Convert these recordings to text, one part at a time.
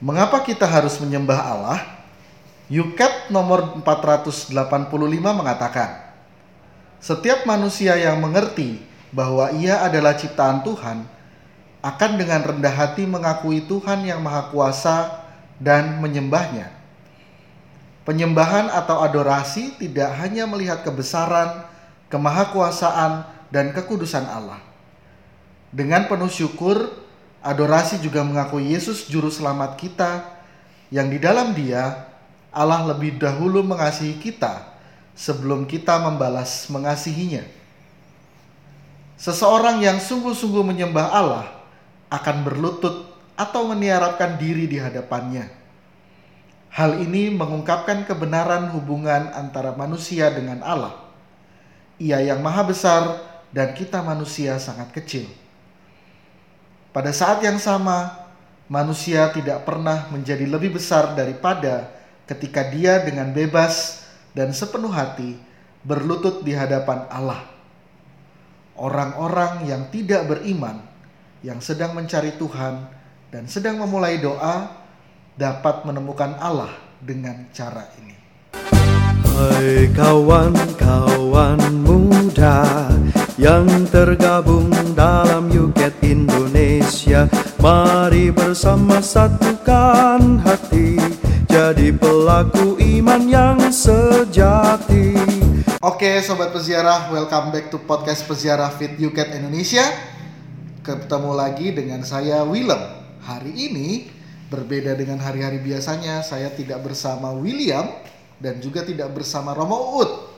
Mengapa kita harus menyembah Allah? Yuket nomor 485 mengatakan, setiap manusia yang mengerti bahwa ia adalah ciptaan Tuhan akan dengan rendah hati mengakui Tuhan yang Maha Kuasa dan menyembahnya. Penyembahan atau adorasi tidak hanya melihat kebesaran, kemahakuasaan, dan kekudusan Allah. Dengan penuh syukur, adorasi juga mengakui Yesus juru selamat kita yang di dalam Dia Allah lebih dahulu mengasihi kita sebelum kita membalas mengasihinya. Seseorang yang sungguh-sungguh menyembah Allah akan berlutut atau meniarapkan diri di hadapannya. Hal ini mengungkapkan kebenaran hubungan antara manusia dengan Allah. Ia yang maha besar dan kita manusia sangat kecil. Pada saat yang sama, manusia tidak pernah menjadi lebih besar daripada ketika dia dengan bebas dan sepenuh hati berlutut di hadapan Allah. Orang-orang yang tidak beriman, yang sedang mencari Tuhan dan sedang memulai doa, dapat menemukan Allah dengan cara ini. Hai kawan-kawan muda yang tergabung dalam Yuket Indonesia Mari bersama satukan hati jadi pelaku iman yang sejati. Oke sobat peziarah, welcome back to podcast peziarah Fit Yuket Indonesia. Ketemu lagi dengan saya Willem. Hari ini berbeda dengan hari-hari biasanya, saya tidak bersama William dan juga tidak bersama Romo Uut.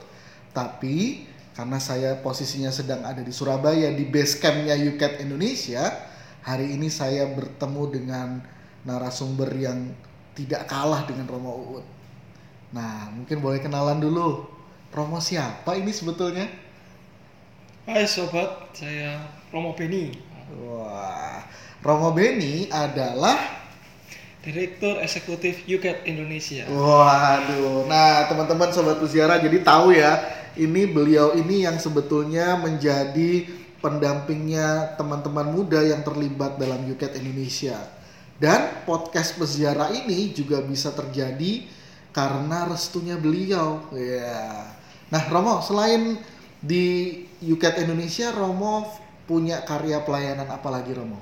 Tapi karena saya posisinya sedang ada di Surabaya di base campnya Yuket Indonesia, hari ini saya bertemu dengan narasumber yang tidak kalah dengan Romo Uut. Nah, mungkin boleh kenalan dulu. Romo siapa ini sebetulnya? Hai sobat, saya Romo Beni, Wah, Romo Beni adalah Direktur Eksekutif UCAT Indonesia. Waduh, nah teman-teman sobat peziarah jadi tahu ya, ini beliau ini yang sebetulnya menjadi pendampingnya teman-teman muda yang terlibat dalam UCAT Indonesia. Dan podcast peziarah ini juga bisa terjadi karena restunya beliau. Ya. Nah, Romo, selain di UCAT Indonesia, Romo punya karya pelayanan apa lagi, Romo?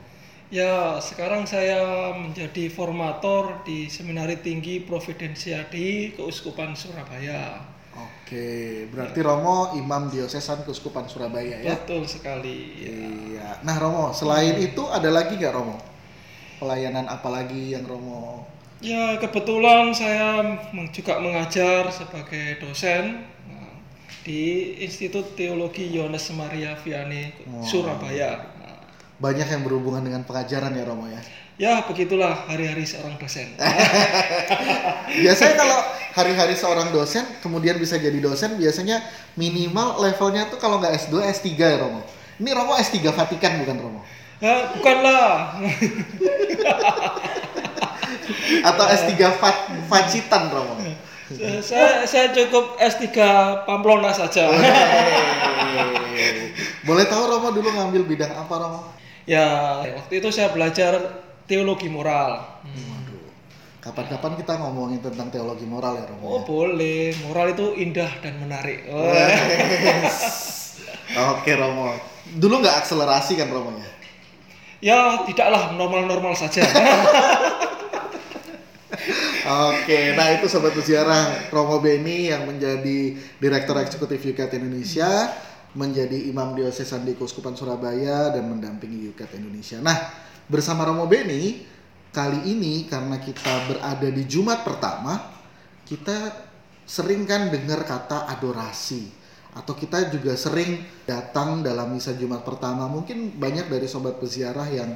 Ya, sekarang saya menjadi formator di Seminari Tinggi Providensia di Keuskupan Surabaya. Oke, berarti Romo Imam Diosesan Keuskupan Surabaya ya? Betul sekali. ya. Iya. Nah, Romo, selain itu ada lagi nggak Romo? Pelayanan apa lagi yang Romo? Ya, kebetulan saya juga mengajar sebagai dosen nah, di Institut Teologi Yohanes Maria Vianney. Surabaya. Nah, Banyak yang berhubungan dengan pengajaran ya Romo ya. Ya, begitulah hari-hari seorang dosen. Biasanya kalau hari-hari seorang dosen kemudian bisa jadi dosen biasanya minimal levelnya tuh kalau nggak S2 S3 ya Romo. Ini Romo S3 Vatikan bukan Romo? Ya, bukanlah. Atau S3 Vat Vacitan Romo? saya, saya cukup S3 Pamplona saja. Boleh tahu Romo dulu ngambil bidang apa Romo? ya, waktu itu saya belajar teologi moral. Waduh. Kapan-kapan kita ngomongin tentang teologi moral ya Romo? Oh, boleh. Moral itu indah dan menarik. Oh, Oke Romo. Dulu nggak akselerasi kan Romo ya? ya, tidaklah normal-normal saja. Oke, nah itu sobat peziarah Romo Beni yang menjadi Direktur Eksekutif UKT Indonesia, menjadi Imam Diosesan di Keuskupan Surabaya dan mendampingi UKT Indonesia. Nah, bersama Romo Beni kali ini karena kita berada di Jumat pertama, kita sering kan dengar kata adorasi atau kita juga sering datang dalam misa Jumat pertama. Mungkin banyak dari sobat peziarah yang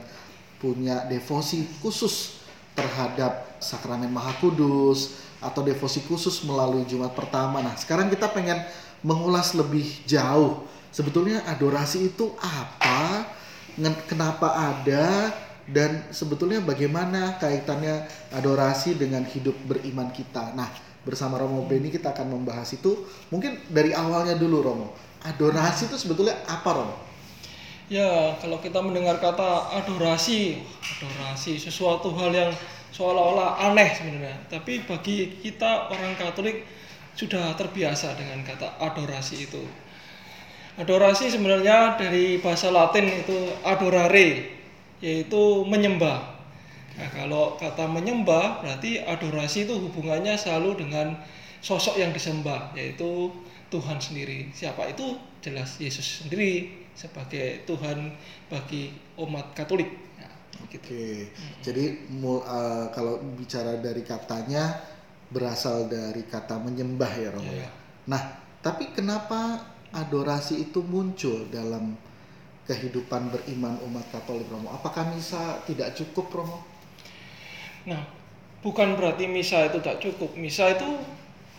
punya devosi khusus terhadap sakramen Maha Kudus atau devosi khusus melalui Jumat pertama. Nah, sekarang kita pengen mengulas lebih jauh. Sebetulnya adorasi itu apa? Kenapa ada? Dan sebetulnya bagaimana kaitannya adorasi dengan hidup beriman kita? Nah, bersama Romo Beni kita akan membahas itu. Mungkin dari awalnya dulu Romo. Adorasi itu sebetulnya apa Romo? ya, kalau kita mendengar kata adorasi, adorasi sesuatu hal yang seolah-olah aneh sebenarnya. Tapi bagi kita orang Katolik sudah terbiasa dengan kata adorasi itu. Adorasi sebenarnya dari bahasa Latin itu adorare, yaitu menyembah. Nah, kalau kata menyembah berarti adorasi itu hubungannya selalu dengan sosok yang disembah, yaitu Tuhan sendiri. Siapa itu? Jelas Yesus sendiri sebagai Tuhan bagi umat Katolik. Nah, gitu. Oke, jadi mu- uh, kalau bicara dari katanya berasal dari kata menyembah ya Romo ya. Nah, tapi kenapa adorasi itu muncul dalam kehidupan beriman umat Katolik Romo? Apakah misa tidak cukup Romo? Nah, bukan berarti misa itu tak cukup. Misa itu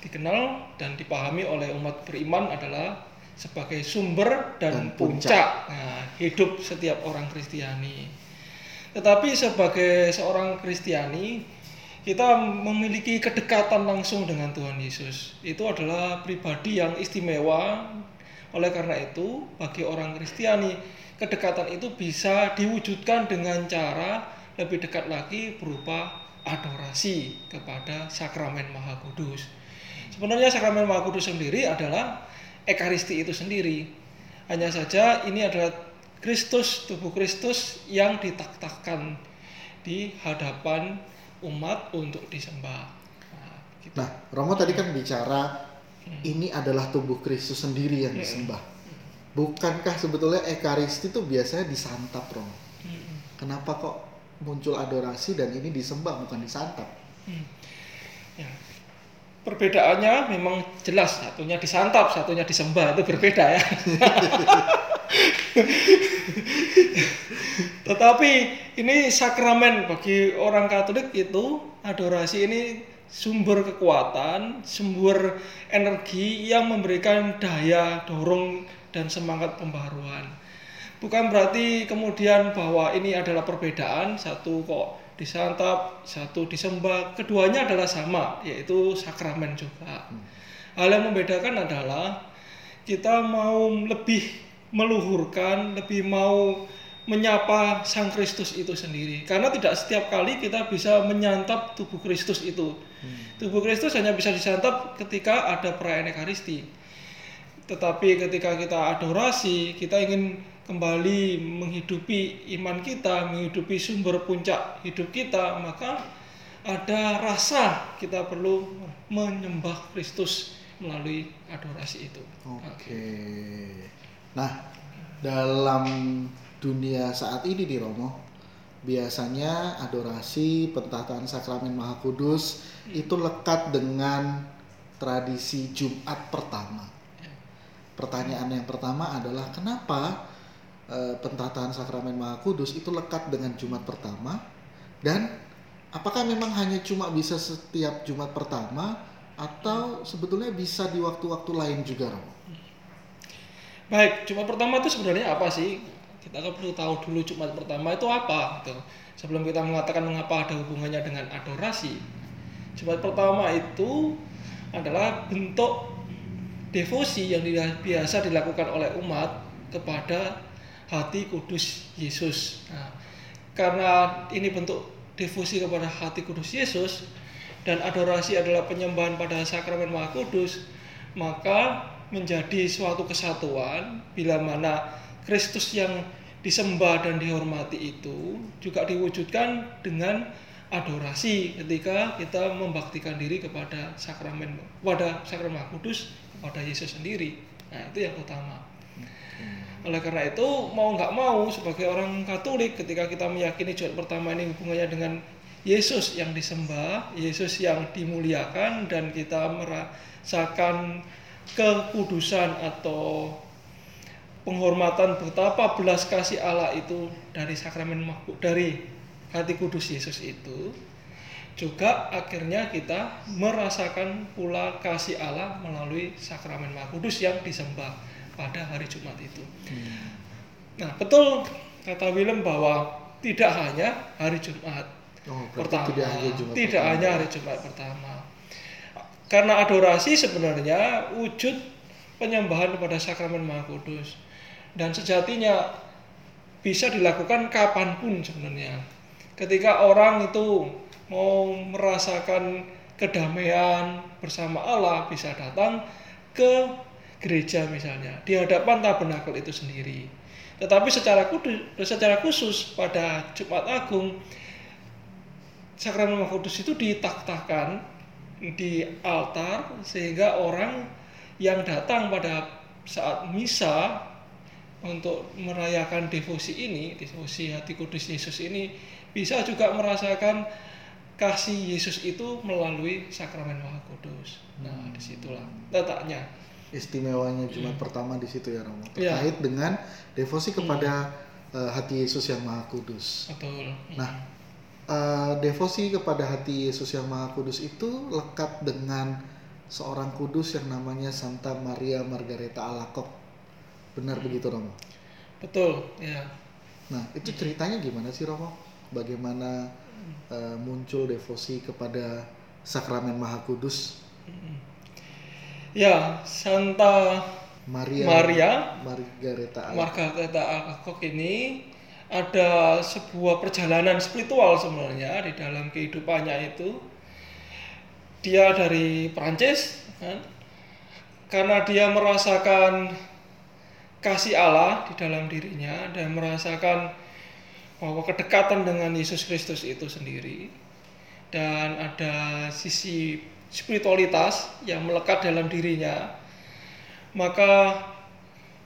dikenal dan dipahami oleh umat beriman adalah sebagai sumber dan, Dan puncak, puncak. Nah, hidup setiap orang Kristiani. Tetapi sebagai seorang Kristiani, kita memiliki kedekatan langsung dengan Tuhan Yesus. Itu adalah pribadi yang istimewa. Oleh karena itu, bagi orang Kristiani, kedekatan itu bisa diwujudkan dengan cara lebih dekat lagi berupa adorasi kepada sakramen Maha Kudus. Sebenarnya sakramen Maha Kudus sendiri adalah ekaristi itu sendiri. Hanya saja ini adalah Kristus, tubuh Kristus yang ditaktakan di hadapan umat untuk disembah. Nah, gitu. Nah, Romo tadi kan bicara ini adalah tubuh Kristus sendiri yang disembah. Bukankah sebetulnya ekaristi itu biasanya disantap Romo? Kenapa kok muncul adorasi dan ini disembah bukan disantap? Ya. Perbedaannya memang jelas, satunya disantap, satunya disembah itu berbeda ya. Tetapi ini sakramen bagi orang Katolik itu adorasi ini sumber kekuatan, sumber energi yang memberikan daya dorong dan semangat pembaharuan. Bukan berarti kemudian bahwa ini adalah perbedaan, satu kok disantap, satu disembah, keduanya adalah sama, yaitu sakramen juga. Hal yang membedakan adalah kita mau lebih meluhurkan, lebih mau menyapa Sang Kristus itu sendiri. Karena tidak setiap kali kita bisa menyantap tubuh Kristus itu. Tubuh Kristus hanya bisa disantap ketika ada perayaan Ekaristi. Tetapi ketika kita adorasi, kita ingin kembali menghidupi iman kita, menghidupi sumber puncak hidup kita, maka ada rasa kita perlu menyembah Kristus melalui adorasi itu. Oke. Nah, dalam dunia saat ini di Romo, biasanya adorasi pentataan sakramen Maha Kudus itu lekat dengan tradisi Jumat pertama. Pertanyaan yang pertama adalah kenapa pentataan sakramen Maha Kudus itu lekat dengan Jumat pertama dan apakah memang hanya cuma bisa setiap Jumat pertama atau sebetulnya bisa di waktu-waktu lain juga Romo? Baik, Jumat pertama itu sebenarnya apa sih? Kita kan perlu tahu dulu Jumat pertama itu apa gitu. Sebelum kita mengatakan mengapa ada hubungannya dengan adorasi. Jumat pertama itu adalah bentuk devosi yang biasa dilakukan oleh umat kepada hati kudus Yesus. Nah, karena ini bentuk devosi kepada hati kudus Yesus dan adorasi adalah penyembahan pada sakramen Maha Kudus, maka menjadi suatu kesatuan bila mana Kristus yang disembah dan dihormati itu juga diwujudkan dengan adorasi ketika kita membaktikan diri kepada sakramen pada sakramen Kudus kepada Yesus sendiri. Nah, itu yang utama. Oleh karena itu mau nggak mau sebagai orang Katolik ketika kita meyakini Jumat pertama ini hubungannya dengan Yesus yang disembah, Yesus yang dimuliakan dan kita merasakan kekudusan atau penghormatan betapa belas kasih Allah itu dari sakramen Maha- dari hati kudus Yesus itu juga akhirnya kita merasakan pula kasih Allah melalui sakramen Maha Kudus yang disembah pada hari Jumat itu. Nah, betul kata Willem bahwa tidak hanya hari Jumat Oh, pertama, tidak hanya Jumat tidak pertama. hanya hari Jumat pertama. Karena adorasi sebenarnya wujud penyembahan kepada sakramen Maha Kudus dan sejatinya bisa dilakukan kapan pun sebenarnya. Ketika orang itu mau merasakan kedamaian bersama Allah bisa datang ke gereja misalnya di hadapan tabernakel itu sendiri. Tetapi secara kudus, secara khusus pada Jumat Agung sakramen Kudus itu ditaktakan di altar sehingga orang yang datang pada saat misa untuk merayakan devosi ini, devosi hati kudus Yesus ini bisa juga merasakan kasih Yesus itu melalui sakramen Maha Kudus. Nah, di situlah letaknya. Istimewanya Jumat pertama di situ ya Romo. Iya. Terkait dengan devosi kepada eh, hati Yesus yang Maha Kudus. Betul. Nah, eh, devosi kepada hati Yesus yang Maha Kudus itu lekat dengan seorang kudus yang namanya Santa Maria Margareta Alacoque. Benar begitu Romo? Betul, ya. Nah, itu ceritanya gimana sih Romo? Bagaimana eh, muncul devosi kepada sakramen Maha Kudus? Ya, Santa Maria Maria Margareta. Margareta Alacoque ini ada sebuah perjalanan spiritual sebenarnya di dalam kehidupannya itu. Dia dari Prancis, kan? karena dia merasakan kasih Allah di dalam dirinya dan merasakan bahwa kedekatan dengan Yesus Kristus itu sendiri. Dan ada sisi spiritualitas yang melekat dalam dirinya. Maka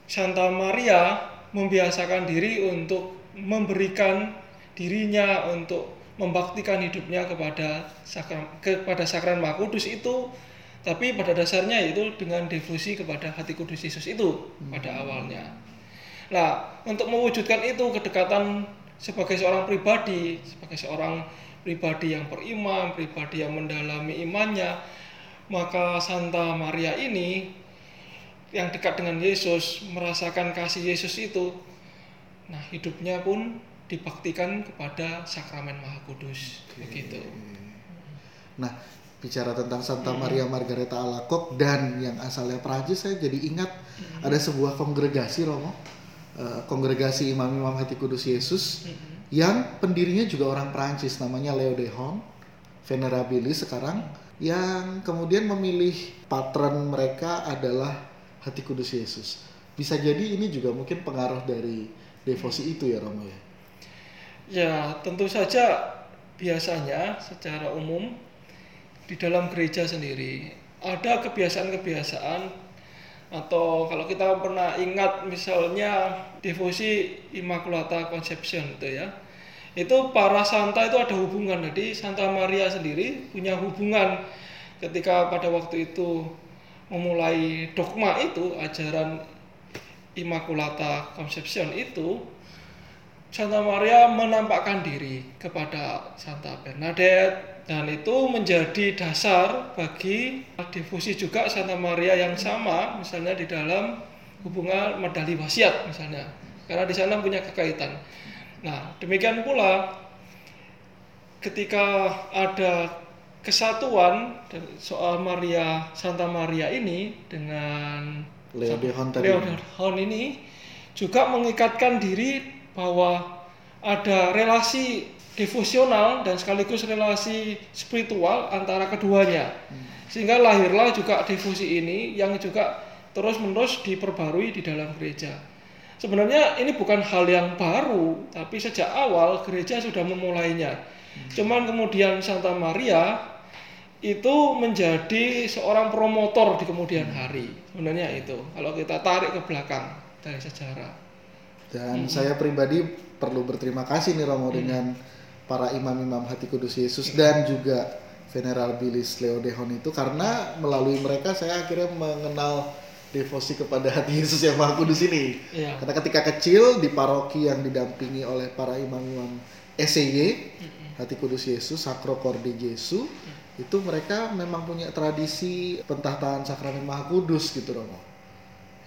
Santa Maria membiasakan diri untuk memberikan dirinya untuk membaktikan hidupnya kepada sakram, kepada sakran Maha Kudus itu tapi pada dasarnya itu dengan devosi kepada hati kudus Yesus itu pada awalnya. Nah, untuk mewujudkan itu kedekatan sebagai seorang pribadi, sebagai seorang pribadi yang beriman, pribadi yang mendalami imannya, maka Santa Maria ini yang dekat dengan Yesus, merasakan kasih Yesus itu, nah hidupnya pun dibaktikan kepada sakramen Maha Kudus, begitu. Nah, bicara tentang Santa Maria Margareta Alacoque dan yang asalnya Prancis, saya jadi ingat ada sebuah kongregasi Romo, Eh, kongregasi imam-imam hati kudus Yesus yang pendirinya juga orang Prancis, namanya Leo de Hon, venerabilis sekarang, yang kemudian memilih patron mereka adalah hati kudus Yesus. Bisa jadi ini juga mungkin pengaruh dari devosi itu ya Romo ya. Ya, tentu saja biasanya secara umum di dalam gereja sendiri ada kebiasaan-kebiasaan atau kalau kita pernah ingat misalnya devosi Immaculata Conception itu ya. Itu para santa itu ada hubungan. Jadi Santa Maria sendiri punya hubungan ketika pada waktu itu memulai dogma itu ajaran Immaculata Conception itu Santa Maria menampakkan diri kepada Santa Bernadette dan itu menjadi dasar bagi devosi juga Santa Maria yang sama misalnya di dalam hubungan medali wasiat misalnya karena di sana punya kekaitan. Nah, demikian pula ketika ada kesatuan soal Maria Santa Maria ini dengan Leo de Hon tadi. Leo de Hon ini juga mengikatkan diri bahwa ada relasi devosional dan sekaligus relasi spiritual antara keduanya. Sehingga lahirlah juga devosi ini yang juga terus-menerus diperbarui di dalam gereja. Sebenarnya ini bukan hal yang baru, tapi sejak awal gereja sudah memulainya. Cuman kemudian Santa Maria itu menjadi seorang promotor di kemudian hari. Sebenarnya itu. Kalau kita tarik ke belakang dari sejarah. Dan saya pribadi perlu berterima kasih nih Romo dengan para imam-imam hati kudus Yesus dan juga Venerabilis Leo Dehon itu karena melalui mereka saya akhirnya mengenal devosi kepada hati Yesus yang Maha Kudus ini. Iya. Karena ketika kecil di paroki yang didampingi oleh para imam-imam SEY, Hati Kudus Yesus, Sacro Cor de Jesu, itu mereka memang punya tradisi pentahtaan sakramen Maha Kudus gitu Romo.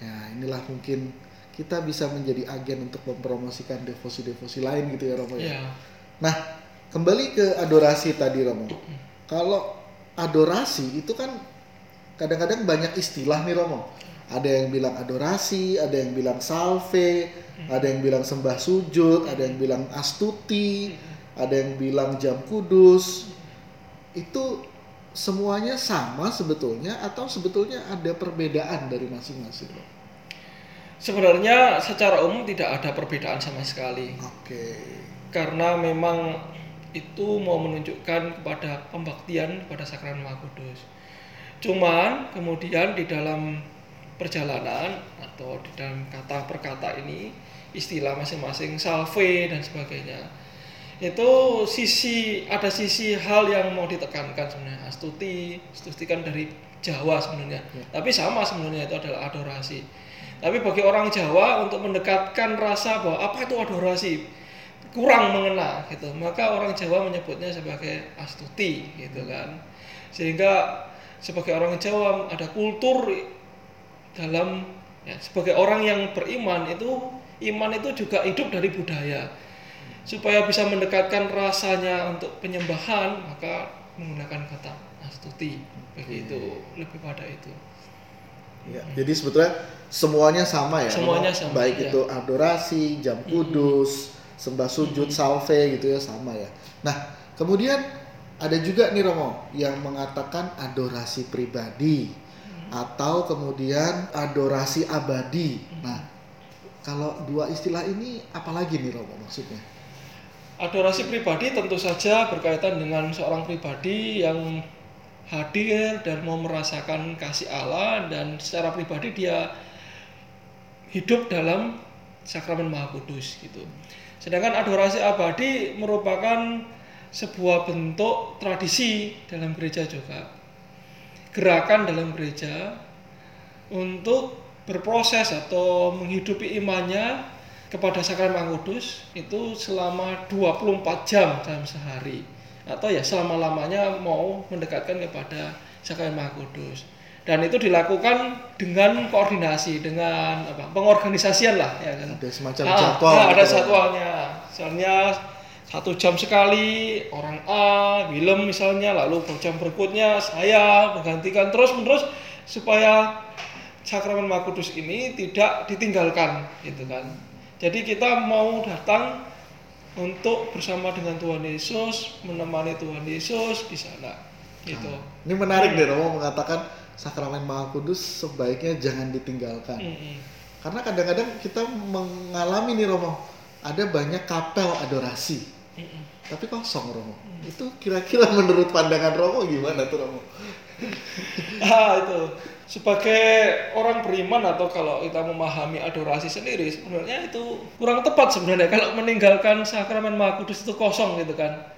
Ya, inilah mungkin kita bisa menjadi agen untuk mempromosikan devosi-devosi lain gitu ya Romo ya. Ya. Nah, kembali ke adorasi tadi Romo. Kalau adorasi itu kan kadang-kadang banyak istilah nih Romo. Ada yang bilang adorasi, ada yang bilang salve, ada yang bilang sembah sujud, ada yang bilang astuti, ada yang bilang jam kudus. itu semuanya sama sebetulnya atau sebetulnya ada perbedaan dari masing-masing Romo? Sebenarnya secara umum tidak ada perbedaan sama sekali. Oke. Karena memang itu mau menunjukkan kepada pembaktian kepada sakramen Maha Kudus. Cuman kemudian di dalam perjalanan atau di dalam kata per kata ini istilah masing-masing salve dan sebagainya itu sisi ada sisi hal yang mau ditekankan sebenarnya. Astuti astuti kan dari Jawa sebenarnya. Tapi sama sebenarnya itu adalah adorasi. Tapi bagi orang Jawa untuk mendekatkan rasa bahwa apa itu adorasi kurang mengena gitu. Maka orang Jawa menyebutnya sebagai astuti gitu kan. Sehingga sebagai orang Jawa ada kultur dalam ya, sebagai orang yang beriman itu iman itu juga hidup dari budaya. Supaya bisa mendekatkan rasanya untuk penyembahan maka menggunakan kata astuti. Begitu. Lebih pada itu. Ya, jadi sebetulnya semuanya sama ya. Semuanya sama, Baik ya. itu adorasi, jam kudus, sembah sujud, salve gitu ya sama ya. Nah, kemudian ada juga nih Romo yang mengatakan adorasi pribadi atau kemudian adorasi abadi. Nah, kalau dua istilah ini apalagi nih Romo maksudnya? Adorasi pribadi tentu saja berkaitan dengan seorang pribadi yang hadir dan mau merasakan kasih Allah dan secara pribadi dia hidup dalam sakramen Maha Kudus gitu. Sedangkan adorasi abadi merupakan sebuah bentuk tradisi dalam gereja juga. Gerakan dalam gereja untuk berproses atau menghidupi imannya kepada sakramen Kudus itu selama 24 jam dalam sehari atau ya selama-lamanya mau mendekatkan kepada sakramen Kudus. Dan itu dilakukan dengan koordinasi dengan apa? pengorganisasian lah ya kan. Ada semacam Ah, jadwal. nah, ada gitu ya. jadwalnya. Misalnya satu jam sekali orang A, Willem misalnya, lalu jam berikutnya saya menggantikan terus menerus supaya sakramen Maha Kudus ini tidak ditinggalkan, gitu kan. Jadi kita mau datang untuk bersama dengan Tuhan Yesus, menemani Tuhan Yesus di sana, gitu. Ini menarik deh Romo mengatakan sakramen Maha Kudus sebaiknya jangan ditinggalkan. Mm-mm. Karena kadang-kadang kita mengalami nih Romo, ada banyak kapel adorasi, Mm-mm. tapi kosong Romo. Itu kira-kira menurut pandangan Romo gimana tuh Romo? Ah itu sebagai orang beriman atau kalau kita memahami adorasi sendiri sebenarnya itu kurang tepat sebenarnya kalau meninggalkan sakramen Maha Kudus itu kosong gitu kan.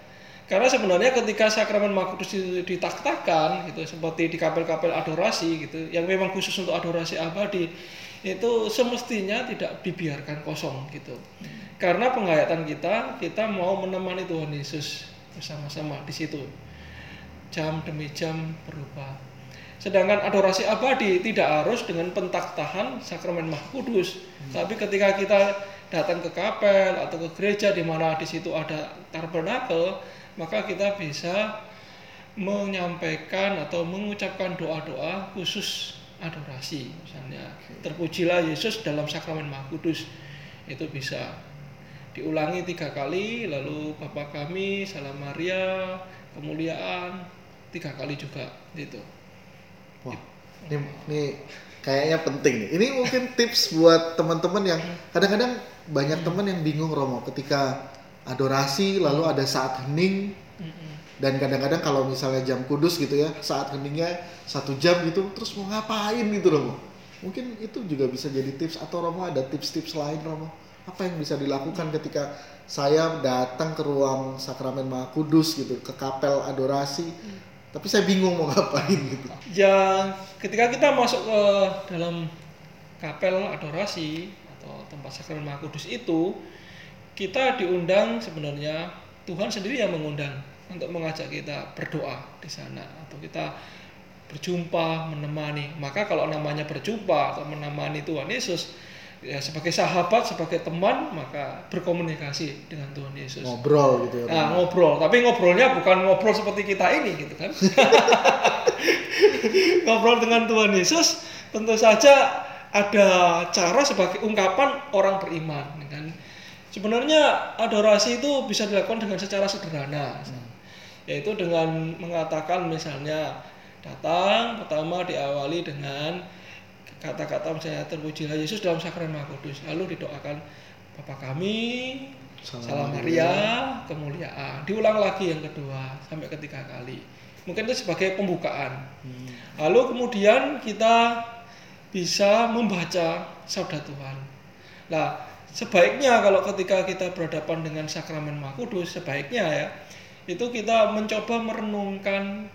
Karena sebenarnya ketika sakramen Maha Kudus itu ditaktakan gitu seperti di kapel-kapel adorasi gitu yang memang khusus untuk adorasi abadi itu semestinya tidak dibiarkan kosong gitu. Karena penghayatan kita kita mau menemani Tuhan Yesus bersama-sama di situ jam demi jam berubah. Sedangkan adorasi abadi tidak harus dengan pentaktahan sakramen Maha Kudus, tapi ketika kita datang ke kapel atau ke gereja di mana di situ ada tabernakel, maka kita bisa menyampaikan atau mengucapkan doa-doa khusus adorasi. Misalnya terpujilah Yesus dalam sakramen Maha Kudus. Itu bisa diulangi tiga kali lalu Bapa kami salam Maria kemuliaan tiga kali juga gitu. Wah, ini, ini kayaknya penting nih. Ini mungkin tips buat teman-teman yang kadang-kadang banyak teman yang bingung Romo ketika adorasi lalu ada saat hening. Dan kadang-kadang kalau misalnya jam kudus gitu ya saat heningnya satu jam gitu terus mau ngapain gitu Romo? Mungkin itu juga bisa jadi tips atau Romo ada tips-tips lain Romo? Apa yang bisa dilakukan ketika saya datang ke ruang sakramen Maha Kudus gitu ke kapel adorasi tapi saya bingung mau ngapain gitu? Ya ketika kita masuk ke dalam kapel adorasi atau tempat sakramen Maha Kudus itu kita diundang sebenarnya Tuhan sendiri yang mengundang untuk mengajak kita berdoa di sana atau kita berjumpa menemani maka kalau namanya berjumpa atau menemani Tuhan Yesus ya sebagai sahabat sebagai teman maka berkomunikasi dengan Tuhan Yesus ngobrol gitu ya Nah, ngobrol, tapi ngobrolnya bukan ngobrol seperti kita ini gitu kan. ngobrol dengan Tuhan Yesus tentu saja ada cara sebagai ungkapan orang beriman kan. Sebenarnya adorasi itu bisa dilakukan dengan secara sederhana. yaitu dengan mengatakan misalnya datang pertama diawali dengan kata-kata misalnya terpujilah Yesus dalam sakramen Maha Kudus lalu didoakan Bapa kami Salam Salam Maria, kemuliaan. Diulang lagi yang kedua sampai ketiga kali. Mungkin itu sebagai pembukaan. Hmm. Lalu kemudian kita bisa membaca sabda Tuhan. Nah, sebaiknya kalau ketika kita berhadapan dengan sakramen Maha Kudus, sebaiknya ya itu kita mencoba merenungkan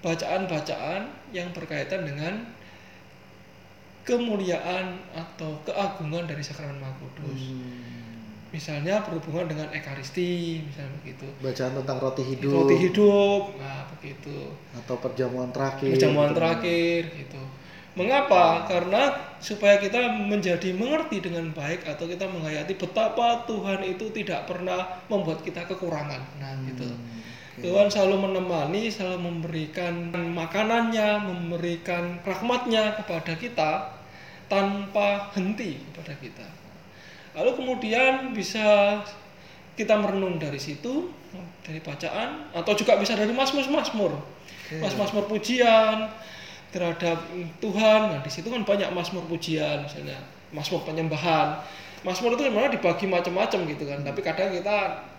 bacaan-bacaan yang berkaitan dengan kemuliaan atau keagungan dari sakramen Maha Kudus. Hmm. Misalnya berhubungan dengan ekaristi, misalnya begitu. Bacaan tentang roti hidup Roti hidup, nah begitu. atau perjamuan terakhir. Perjamuan gitu. terakhir gitu. Mengapa? Karena supaya kita menjadi mengerti dengan baik atau kita menghayati betapa Tuhan itu tidak pernah membuat kita kekurangan. Nah, gitu. Hmm, oke. Tuhan selalu menemani, selalu memberikan makanannya, memberikan rahmatnya kepada kita tanpa henti kepada kita. Lalu kemudian bisa kita merenung dari situ, dari bacaan, atau juga bisa dari masmur-masmur, masmur pujian terhadap Tuhan. Nah di situ kan banyak masmur pujian, misalnya masmur penyembahan. Masmur itu sebenarnya dibagi macam-macam gitu kan, tapi kadang kita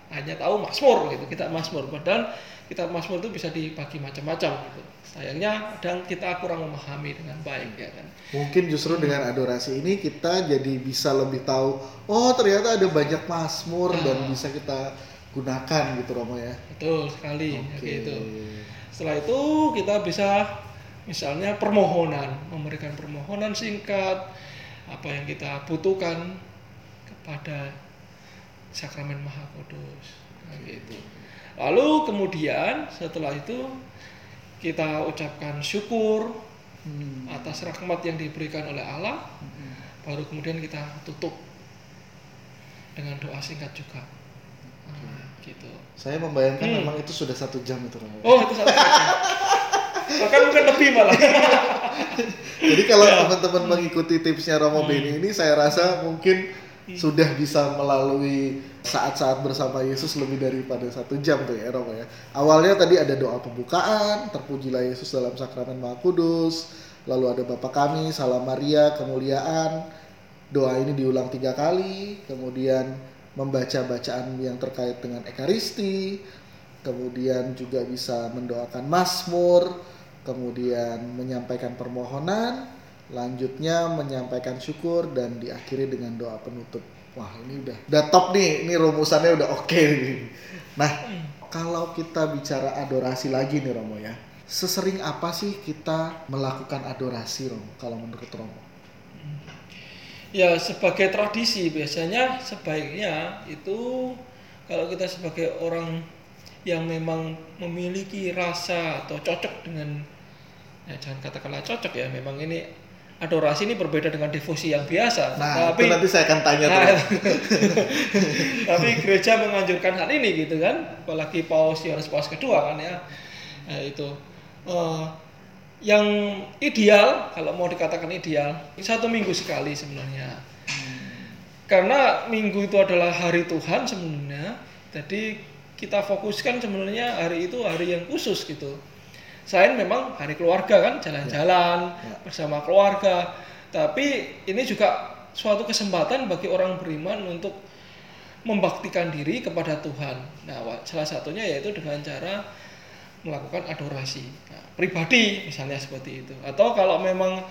hanya tahu masmur gitu, kita masmur. Padahal kita masmur itu bisa dibagi macam-macam gitu. Sayangnya kadang kita kurang memahami dengan baik ya kan. Mungkin justru dengan adorasi ini kita jadi bisa lebih tahu, oh ternyata ada banyak mazmur Nah. dan bisa kita gunakan gitu Romo ya. Betul sekali ya, Oke. gitu. Setelah itu kita bisa misalnya permohonan, memberikan permohonan singkat apa yang kita butuhkan kepada sakramen Maha Kudus. Nah, gitu. Lalu kemudian setelah itu kita ucapkan syukur Hmm. atas rahmat yang diberikan oleh Allah, baru kemudian kita tutup dengan doa singkat juga. Nah, gitu. Saya membayangkan Hmm. memang itu sudah satu jam itu. Oh itu satu jam. Bahkan mungkin lebih malah. Jadi kalau Ya. teman-teman mengikuti tipsnya Romo Hmm. Beni ini, saya rasa mungkin sudah bisa melalui saat-saat bersama Yesus lebih daripada satu jam tuh ya Romo ya. Awalnya tadi ada doa pembukaan, terpujilah Yesus dalam sakramen Maha Kudus, lalu ada Bapa kami, Salam Maria, kemuliaan. Doa ini diulang tiga kali, kemudian membaca bacaan yang terkait dengan Ekaristi, kemudian juga bisa mendoakan Mazmur, kemudian menyampaikan permohonan, lanjutnya menyampaikan syukur dan diakhiri dengan doa penutup. Wah ini udah udah top nih, ini rumusannya udah oke nih. Nah kalau kita bicara adorasi lagi nih Romo ya, sesering apa sih kita melakukan adorasi Romo? Kalau menurut Romo? Ya sebagai tradisi biasanya sebaiknya itu kalau kita sebagai orang yang memang memiliki rasa atau cocok dengan ya jangan katakanlah cocok ya memang ini adorasi ini berbeda dengan devosi yang biasa. Nah tapi itu nanti saya akan tanya. Nah, tapi gereja menganjurkan hal ini gitu kan apalagi Paus Yohanes Paus kedua kan ya. Nah, itu. Eh, yang ideal kalau mau dikatakan ideal satu minggu sekali sebenarnya. Karena minggu itu adalah hari Tuhan sebenarnya jadi kita fokuskan sebenarnya hari itu hari yang khusus gitu selain memang hari keluarga kan jalan-jalan Ya. bersama keluarga. Tapi ini juga suatu kesempatan bagi orang beriman untuk membaktikan diri kepada Tuhan. Nah salah satunya yaitu dengan cara melakukan adorasi. Nah, pribadi misalnya seperti itu. Atau kalau memang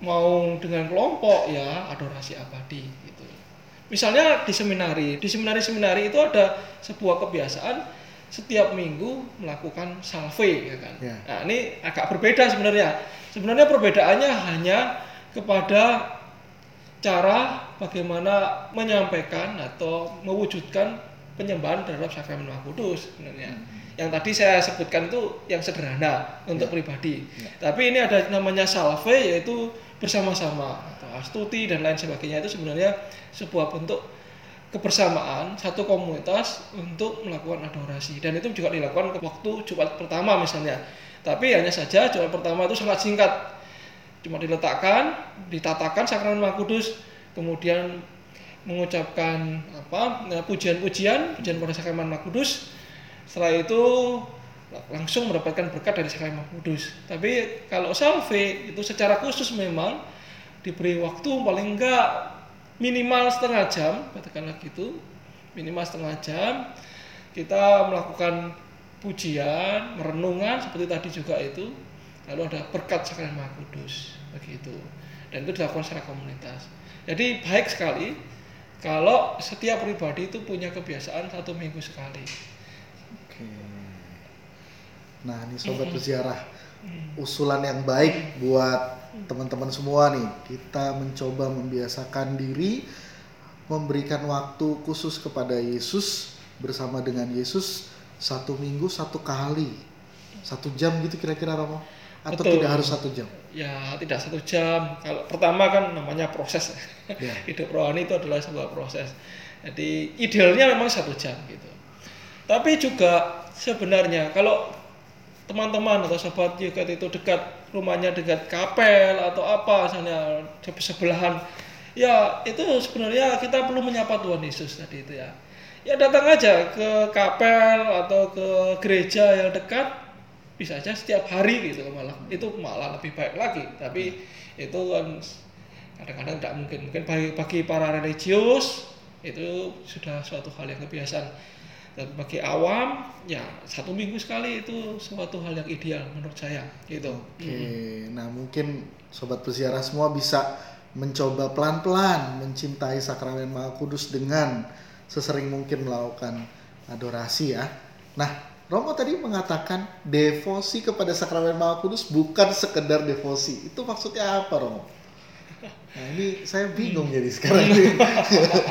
mau dengan kelompok ya adorasi abadi gitu. Misalnya di seminari, di seminari-seminari itu ada sebuah kebiasaan setiap minggu melakukan salve ya kan. Ya. Nah, ini agak berbeda sebenarnya. Sebenarnya perbedaannya hanya kepada cara bagaimana menyampaikan atau mewujudkan penyembahan terhadap sakramen Maha Kudus sebenarnya. Yang tadi saya sebutkan itu yang sederhana untuk pribadi. Tapi ini ada namanya salve yaitu bersama-sama atau astuti dan lain sebagainya itu sebenarnya sebuah bentuk kebersamaan satu komunitas untuk melakukan adorasi dan itu juga dilakukan waktu Jumat pertama misalnya. Tapi hanya saja Jumat pertama itu sangat singkat. Cuma diletakkan, ditatakan sakramen Maha Kudus, kemudian mengucapkan apa pujian-pujian, pujian pada sakramen Maha Kudus. setelah itu langsung mendapatkan berkat dari sakramen Maha Kudus. Tapi kalau salve itu secara khusus memang diberi waktu paling enggak minimal setengah jam, katakanlah gitu, minimal setengah jam kita melakukan pujian, merenungan seperti tadi juga itu, lalu ada berkat sakramen Maha Kudus, begitu. Dan itu dilakukan secara komunitas. Jadi baik sekali kalau setiap pribadi itu punya kebiasaan satu minggu sekali. Oke. Nah, ini sobat berziarah, usulan yang baik buat teman-teman semua nih. Kita mencoba membiasakan diri memberikan waktu khusus kepada Yesus bersama dengan Yesus satu minggu satu kali, satu jam gitu kira-kira Romo? Atau Betul. tidak harus satu jam? Ya tidak satu jam. Kalau pertama kan namanya proses. Ya. Hidup rohani itu adalah sebuah proses. Jadi idealnya memang satu jam gitu. Tapi juga sebenarnya kalau teman-teman atau sahabat juga itu dekat rumahnya dekat kapel atau apa misalnya sebelahan. Ya itu sebenarnya kita perlu menyapa Tuhan Yesus tadi itu ya. Ya datang aja ke kapel atau ke gereja yang dekat bisa aja setiap hari gitu malah. Itu malah lebih baik lagi. Tapi itu kan kadang-kadang tidak mungkin. Mungkin bagi, bagi para religius itu sudah suatu hal yang kebiasaan dan bagi awam ya satu minggu sekali itu suatu hal yang ideal menurut saya gitu Oke, nah mungkin sobat peziarah semua bisa mencoba pelan-pelan mencintai sakramen Maha Kudus dengan sesering mungkin melakukan adorasi ya. Nah, Romo tadi mengatakan devosi kepada sakramen Maha Kudus bukan sekedar devosi. Itu maksudnya apa, Romo? Nah, ini saya bingung jadi sekarang ini.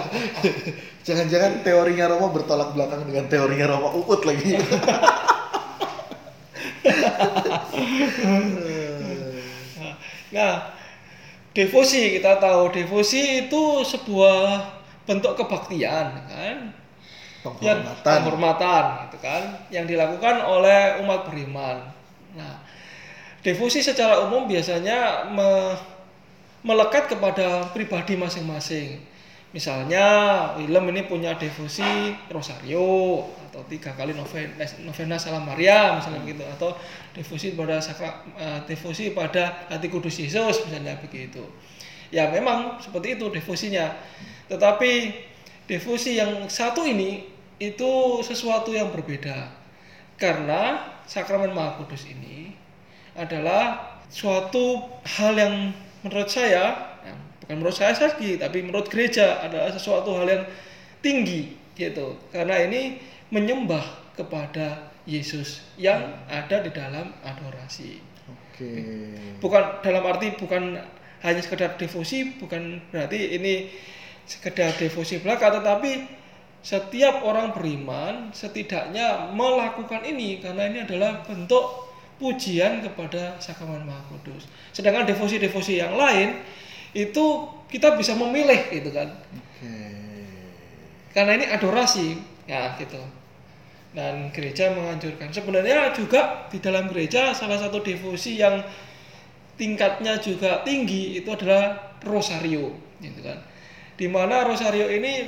Jangan-jangan teorinya Romo bertolak belakang dengan teorinya Romo Uut lagi. Nah, devosi kita tahu devosi itu sebuah bentuk kebaktian kan yang Penghormatan. penghormatan gitu kan yang dilakukan oleh umat beriman. Nah, devosi secara umum biasanya me- melekat kepada pribadi masing-masing. Misalnya Willem ini punya devosi rosario atau tiga kali novena, novena salam Maria misalnya gitu atau devosi pada sakra, eh, devosi pada hati kudus Yesus misalnya begitu. Ya memang seperti itu devosinya. Tetapi devosi yang satu ini itu sesuatu yang berbeda karena sakramen Maha Kudus ini adalah suatu hal yang menurut saya ya, bukan menurut saya lagi tapi menurut gereja adalah sesuatu hal yang tinggi gitu karena ini menyembah kepada Yesus yang ada di dalam adorasi Oke. bukan dalam arti bukan hanya sekedar devosi bukan berarti ini sekedar devosi belaka tetapi setiap orang beriman setidaknya melakukan ini karena ini adalah bentuk pujian kepada sakramen Maha Kudus. Sedangkan devosi-devosi yang lain itu kita bisa memilih gitu kan. Oke. Karena ini adorasi ya gitu. Dan gereja menganjurkan. Sebenarnya juga di dalam gereja salah satu devosi yang tingkatnya juga tinggi itu adalah rosario gitu kan. Di mana rosario ini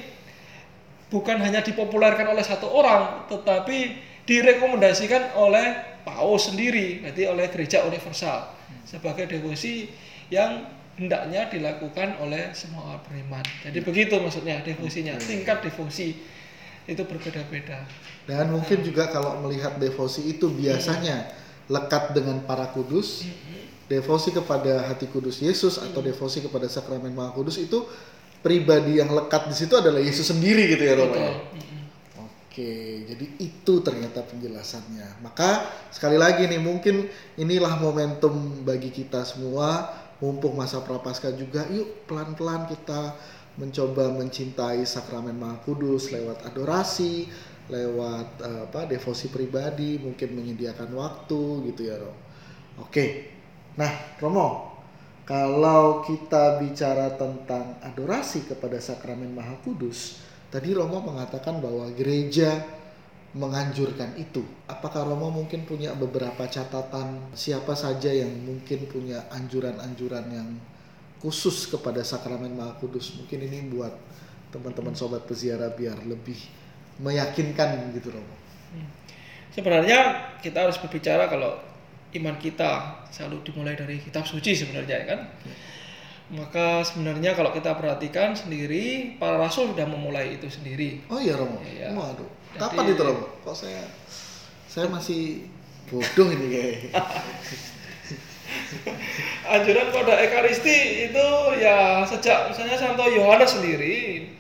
bukan hanya dipopulerkan oleh satu orang, tetapi direkomendasikan oleh paus sendiri, berarti oleh gereja universal sebagai devosi yang hendaknya dilakukan oleh semua orang beriman. Jadi begitu maksudnya devosinya, tingkat devosi itu berbeda-beda. Dan mungkin juga kalau melihat devosi itu biasanya lekat dengan para kudus, devosi kepada hati kudus Yesus atau devosi kepada sakramen Maha Kudus itu pribadi yang lekat di situ adalah Yesus sendiri gitu ya Romo. ya? Oke, jadi itu ternyata penjelasannya. Maka sekali lagi nih mungkin inilah momentum bagi kita semua mumpung masa prapaskah juga yuk pelan-pelan kita mencoba mencintai sakramen Maha Kudus lewat adorasi, lewat eh, apa devosi pribadi, mungkin menyediakan waktu gitu ya, Rom. Oke. Nah, Romo, kalau kita bicara tentang adorasi kepada sakramen Maha Kudus, tadi Romo mengatakan bahwa gereja menganjurkan itu. Apakah Romo mungkin punya beberapa catatan siapa saja yang mungkin punya anjuran-anjuran yang khusus kepada sakramen Maha Kudus? Mungkin ini buat teman-teman sobat peziarah biar lebih meyakinkan gitu Romo. sebenarnya kita harus berbicara kalau iman kita selalu dimulai dari kitab suci sebenarnya ya kan. Maka sebenarnya kalau kita perhatikan sendiri para rasul sudah memulai itu sendiri. Oh iya Romo. Iya. Waduh. Jadi- Kapan itu Romo? Kok saya saya masih bodoh ini kayaknya. Anjuran pada Ekaristi itu ya sejak misalnya Santo Yohanes sendiri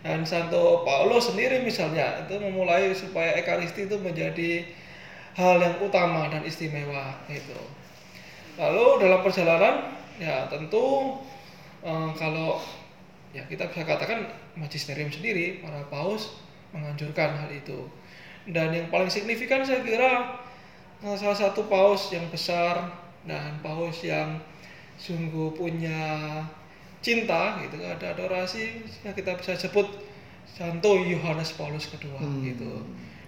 dan Santo Paulus sendiri misalnya itu memulai supaya Ekaristi itu menjadi hal yang utama dan istimewa itu. Lalu dalam perjalanan ya tentu eh, kalau ya kita bisa katakan magisterium sendiri para paus menganjurkan hal itu. Dan yang paling signifikan saya kira eh, salah satu paus yang besar dan paus yang sungguh punya cinta gitu ada adorasi ya kita bisa sebut Santo Yohanes Paulus kedua Hmm. gitu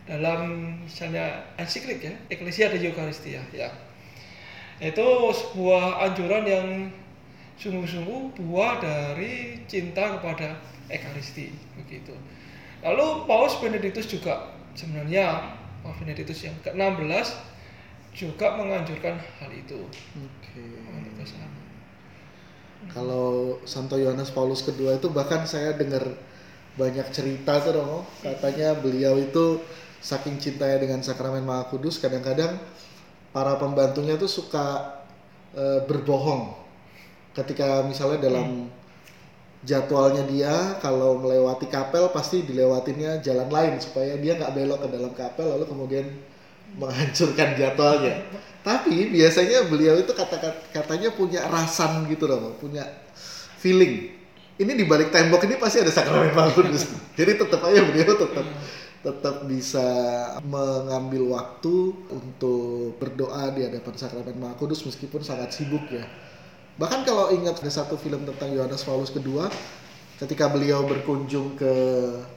dalam misalnya ensiklik ya Ecclesia de Eucharistia ya itu sebuah anjuran yang sungguh-sungguh buah dari cinta kepada Ekaristi begitu. Lalu Paus Benediktus juga sebenarnya Paus Benediktus yang ke-16 juga menganjurkan hal itu. Oke. Sana. Kalau Santo Yohanes Paulus kedua itu bahkan saya dengar banyak cerita tuh Romo. Katanya beliau itu saking cintanya dengan sakramen Maha Kudus kadang-kadang para pembantunya tuh suka eh, berbohong ketika misalnya dalam jadwalnya dia kalau melewati kapel pasti dilewatinnya jalan lain supaya dia nggak belok ke dalam kapel lalu kemudian menghancurkan jadwalnya. Tapi biasanya beliau itu kata katanya punya rasan gitu loh, punya feeling. Ini di balik tembok ini pasti ada sakramen Kudus. Jadi tetap aja beliau tetap tetap bisa mengambil waktu untuk berdoa di hadapan sakramen Maha Kudus meskipun sangat sibuk ya. Bahkan kalau ingat ada satu film tentang Yohanes Paulus kedua, ketika beliau berkunjung ke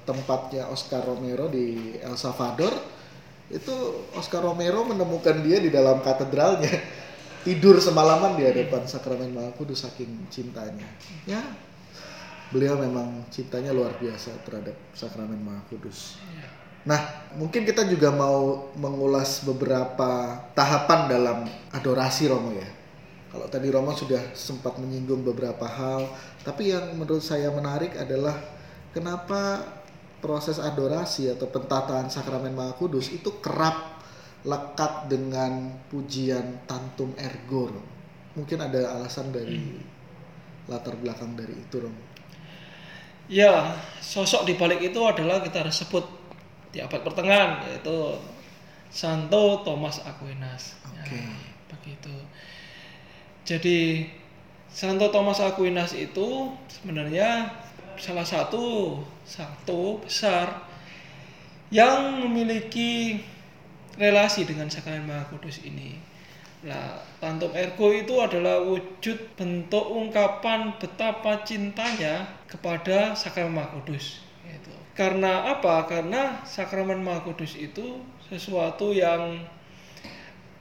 tempatnya Oscar Romero di El Salvador, itu Oscar Romero menemukan dia di dalam katedralnya tidur semalaman di hadapan sakramen Maha Kudus saking cintanya. Ya, beliau memang cintanya luar biasa terhadap sakramen Maha Kudus. Nah, mungkin kita juga mau mengulas beberapa tahapan dalam adorasi Romo ya. Kalau tadi Romo sudah sempat menyinggung beberapa hal, tapi yang menurut saya menarik adalah kenapa proses adorasi atau pentataan sakramen Maha Kudus itu kerap lekat dengan pujian tantum ergo. Mungkin ada alasan dari latar belakang dari itu, Romo. Ya, sosok di balik itu adalah kita harus sebut di abad pertengahan yaitu Santo Thomas Aquinas. Oke. Ya, begitu. Jadi Santo Thomas Aquinas itu sebenarnya salah satu satu besar yang memiliki relasi dengan sakramen Maha Kudus ini. Nah, tantum ergo itu adalah wujud bentuk ungkapan betapa cintanya kepada sakramen Maha Kudus. Gitu. Karena apa? Karena sakramen Maha Kudus itu sesuatu yang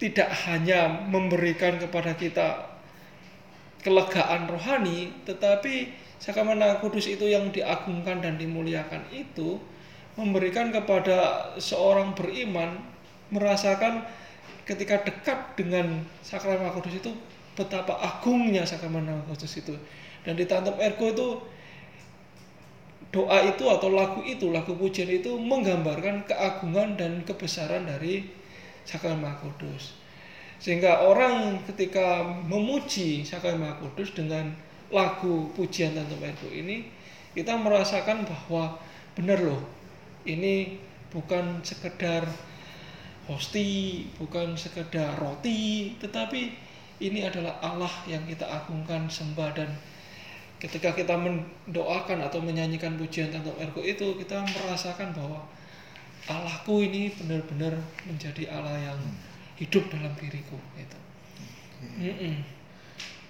tidak hanya memberikan kepada kita kelegaan rohani, tetapi sakramen Kudus itu yang diagungkan dan dimuliakan itu memberikan kepada seorang beriman merasakan ketika dekat dengan sakramen Kudus itu betapa agungnya sakramen Kudus itu. Dan di tantum ergo itu doa itu atau lagu itu, lagu pujian itu menggambarkan keagungan dan kebesaran dari sakramen Kudus. Sehingga orang ketika memuji sakramen Maha Kudus dengan lagu pujian tantum ergo ini, kita merasakan bahwa benar loh, ini bukan sekedar hosti, bukan sekedar roti, tetapi ini adalah Allah yang kita agungkan, sembah dan ketika kita mendoakan atau menyanyikan pujian tantum ergo itu kita merasakan bahwa Allahku ini benar-benar menjadi Allah yang hidup dalam diriku itu.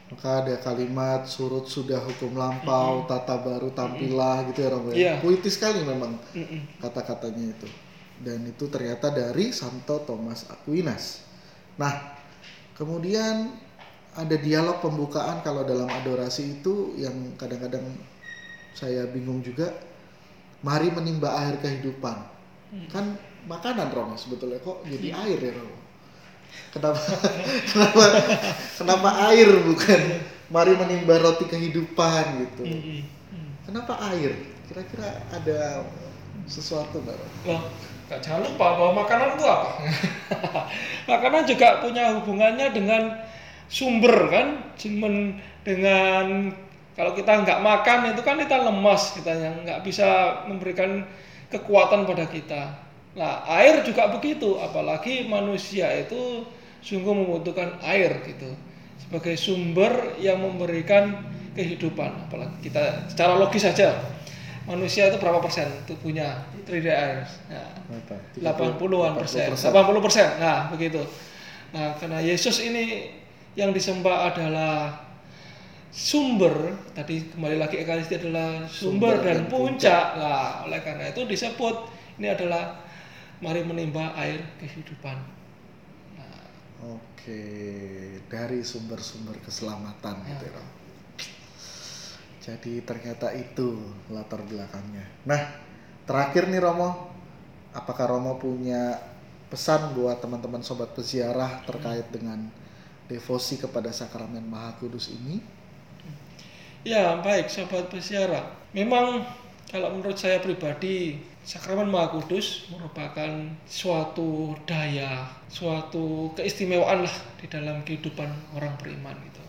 Maka ada kalimat surut sudah hukum lampau, tata baru tampilah gitu ya Romo ya. Iya. Puitis sekali memang Mm-mm. kata-katanya itu. Dan itu ternyata dari Santo Thomas Aquinas. Nah, kemudian ada dialog pembukaan kalau dalam adorasi itu yang kadang-kadang saya bingung juga. Mari menimba air kehidupan. Kan makanan Romo sebetulnya kok jadi air ya Romo? Kenapa kenapa kenapa air bukan mari menimba roti kehidupan gitu? Mm-mm. Mm. Kenapa air? Kira-kira ada sesuatu nggak? Wah, nggak jangan lupa bahwa makanan itu apa? makanan juga punya hubungannya dengan sumber kan, cuman dengan kalau kita nggak makan itu kan kita lemas kita yang nggak bisa memberikan kekuatan pada kita. Nah air juga begitu, apalagi manusia itu sungguh membutuhkan air gitu sebagai sumber yang memberikan kehidupan. Apalagi kita secara logis saja manusia itu berapa persen tubuhnya terdiri dari air? Nah, Berapa? 80-an persen, 80 persen. Nah, begitu. Nah, karena Yesus ini yang disembah adalah sumber, tadi kembali lagi Ekaristi adalah sumber, Sumber dan, dan puncak. Nah, oleh karena itu disebut ini adalah mari menimba air kehidupan. Nah, Oke, dari sumber-sumber keselamatan gitu ya. Romo. Jadi ternyata itu latar belakangnya. Nah, terakhir nih Romo, apakah Romo punya pesan buat teman-teman sobat peziarah terkait dengan devosi kepada sakramen Maha Kudus ini? Ya, baik sahabat peziarah. Memang kalau menurut saya pribadi, sakramen Maha Kudus merupakan suatu daya, suatu keistimewaan lah di dalam kehidupan orang beriman gitu.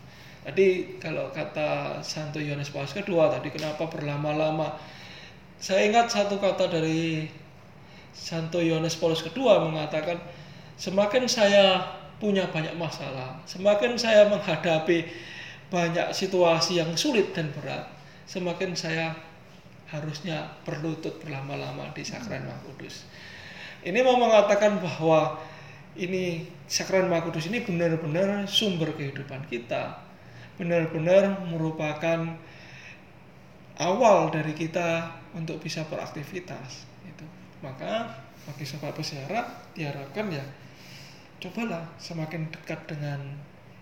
Tadi kalau kata Santo Yohanes Paus kedua tadi kenapa berlama-lama? Saya ingat satu kata dari Santo Yohanes Paulus kedua mengatakan semakin saya punya banyak masalah, semakin saya menghadapi banyak situasi yang sulit dan berat, semakin saya harusnya berlutut berlama-lama di sakramen Maha Kudus. Ini mau mengatakan bahwa ini sakramen Maha Kudus ini benar-benar sumber kehidupan kita, benar-benar merupakan awal dari kita untuk bisa beraktivitas. Gitu. Maka bagi sobat peziarah diharapkan ya cobalah semakin dekat dengan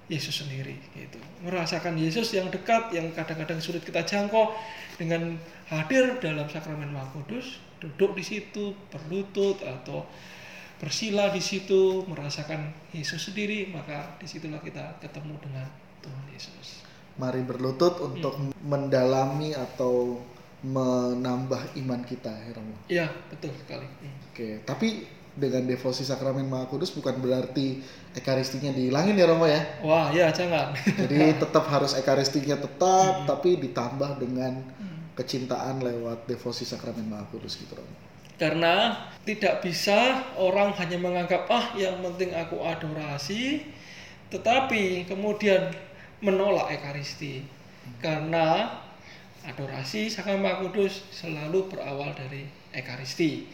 Yesus sendiri gitu. Merasakan Yesus yang dekat yang kadang-kadang sulit kita jangkau dengan hadir dalam sakramen Maha Kudus, duduk di situ, berlutut atau bersila di situ, merasakan Yesus sendiri, maka di situlah kita ketemu dengan Tuhan Yesus. Mari berlutut untuk mendalami atau menambah iman kita, ya Romo. Iya, betul sekali. Hmm. Oke, tapi dengan devosi sakramen Maha Kudus bukan berarti ekaristinya dihilangin ya Romo ya. Wah, ya jangan. Jadi tetap harus ekaristinya tetap, tapi ditambah dengan kecintaan lewat devosi sakramen Maha Kudus gitu Romo. Karena tidak bisa orang hanya menganggap ah yang penting aku adorasi, tetapi kemudian menolak ekaristi. Karena adorasi sakramen Maha Kudus selalu berawal dari ekaristi.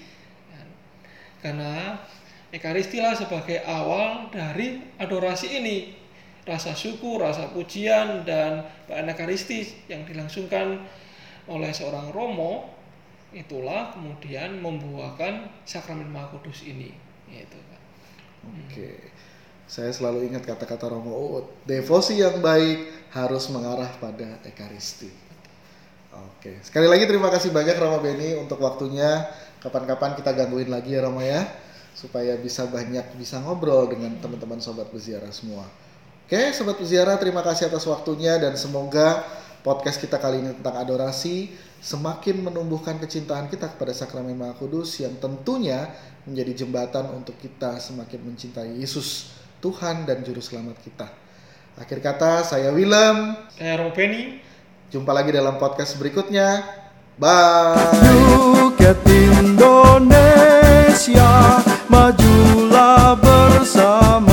Karena ekaristilah sebagai awal dari adorasi ini. Rasa syukur, rasa pujian dan bahan ekaristi yang dilangsungkan oleh seorang romo itulah kemudian membuahkan sakramen Maha ini kan. Oke. Saya selalu ingat kata-kata Romo Uut, devosi yang baik harus mengarah pada ekaristi. Oke, sekali lagi terima kasih banyak Romo Beni untuk waktunya. Kapan-kapan kita gangguin lagi ya Romo ya, supaya bisa banyak bisa ngobrol dengan teman-teman sobat berziarah semua. Oke, sobat berziarah terima kasih atas waktunya dan semoga podcast kita kali ini tentang adorasi semakin menumbuhkan kecintaan kita kepada sakramen Maha Kudus yang tentunya menjadi jembatan untuk kita semakin mencintai Yesus, Tuhan dan juru selamat kita. Akhir kata saya Willem, Saya Robeni, jumpa lagi dalam podcast berikutnya. Bye. Yuket Indonesia Majulah bersama-sama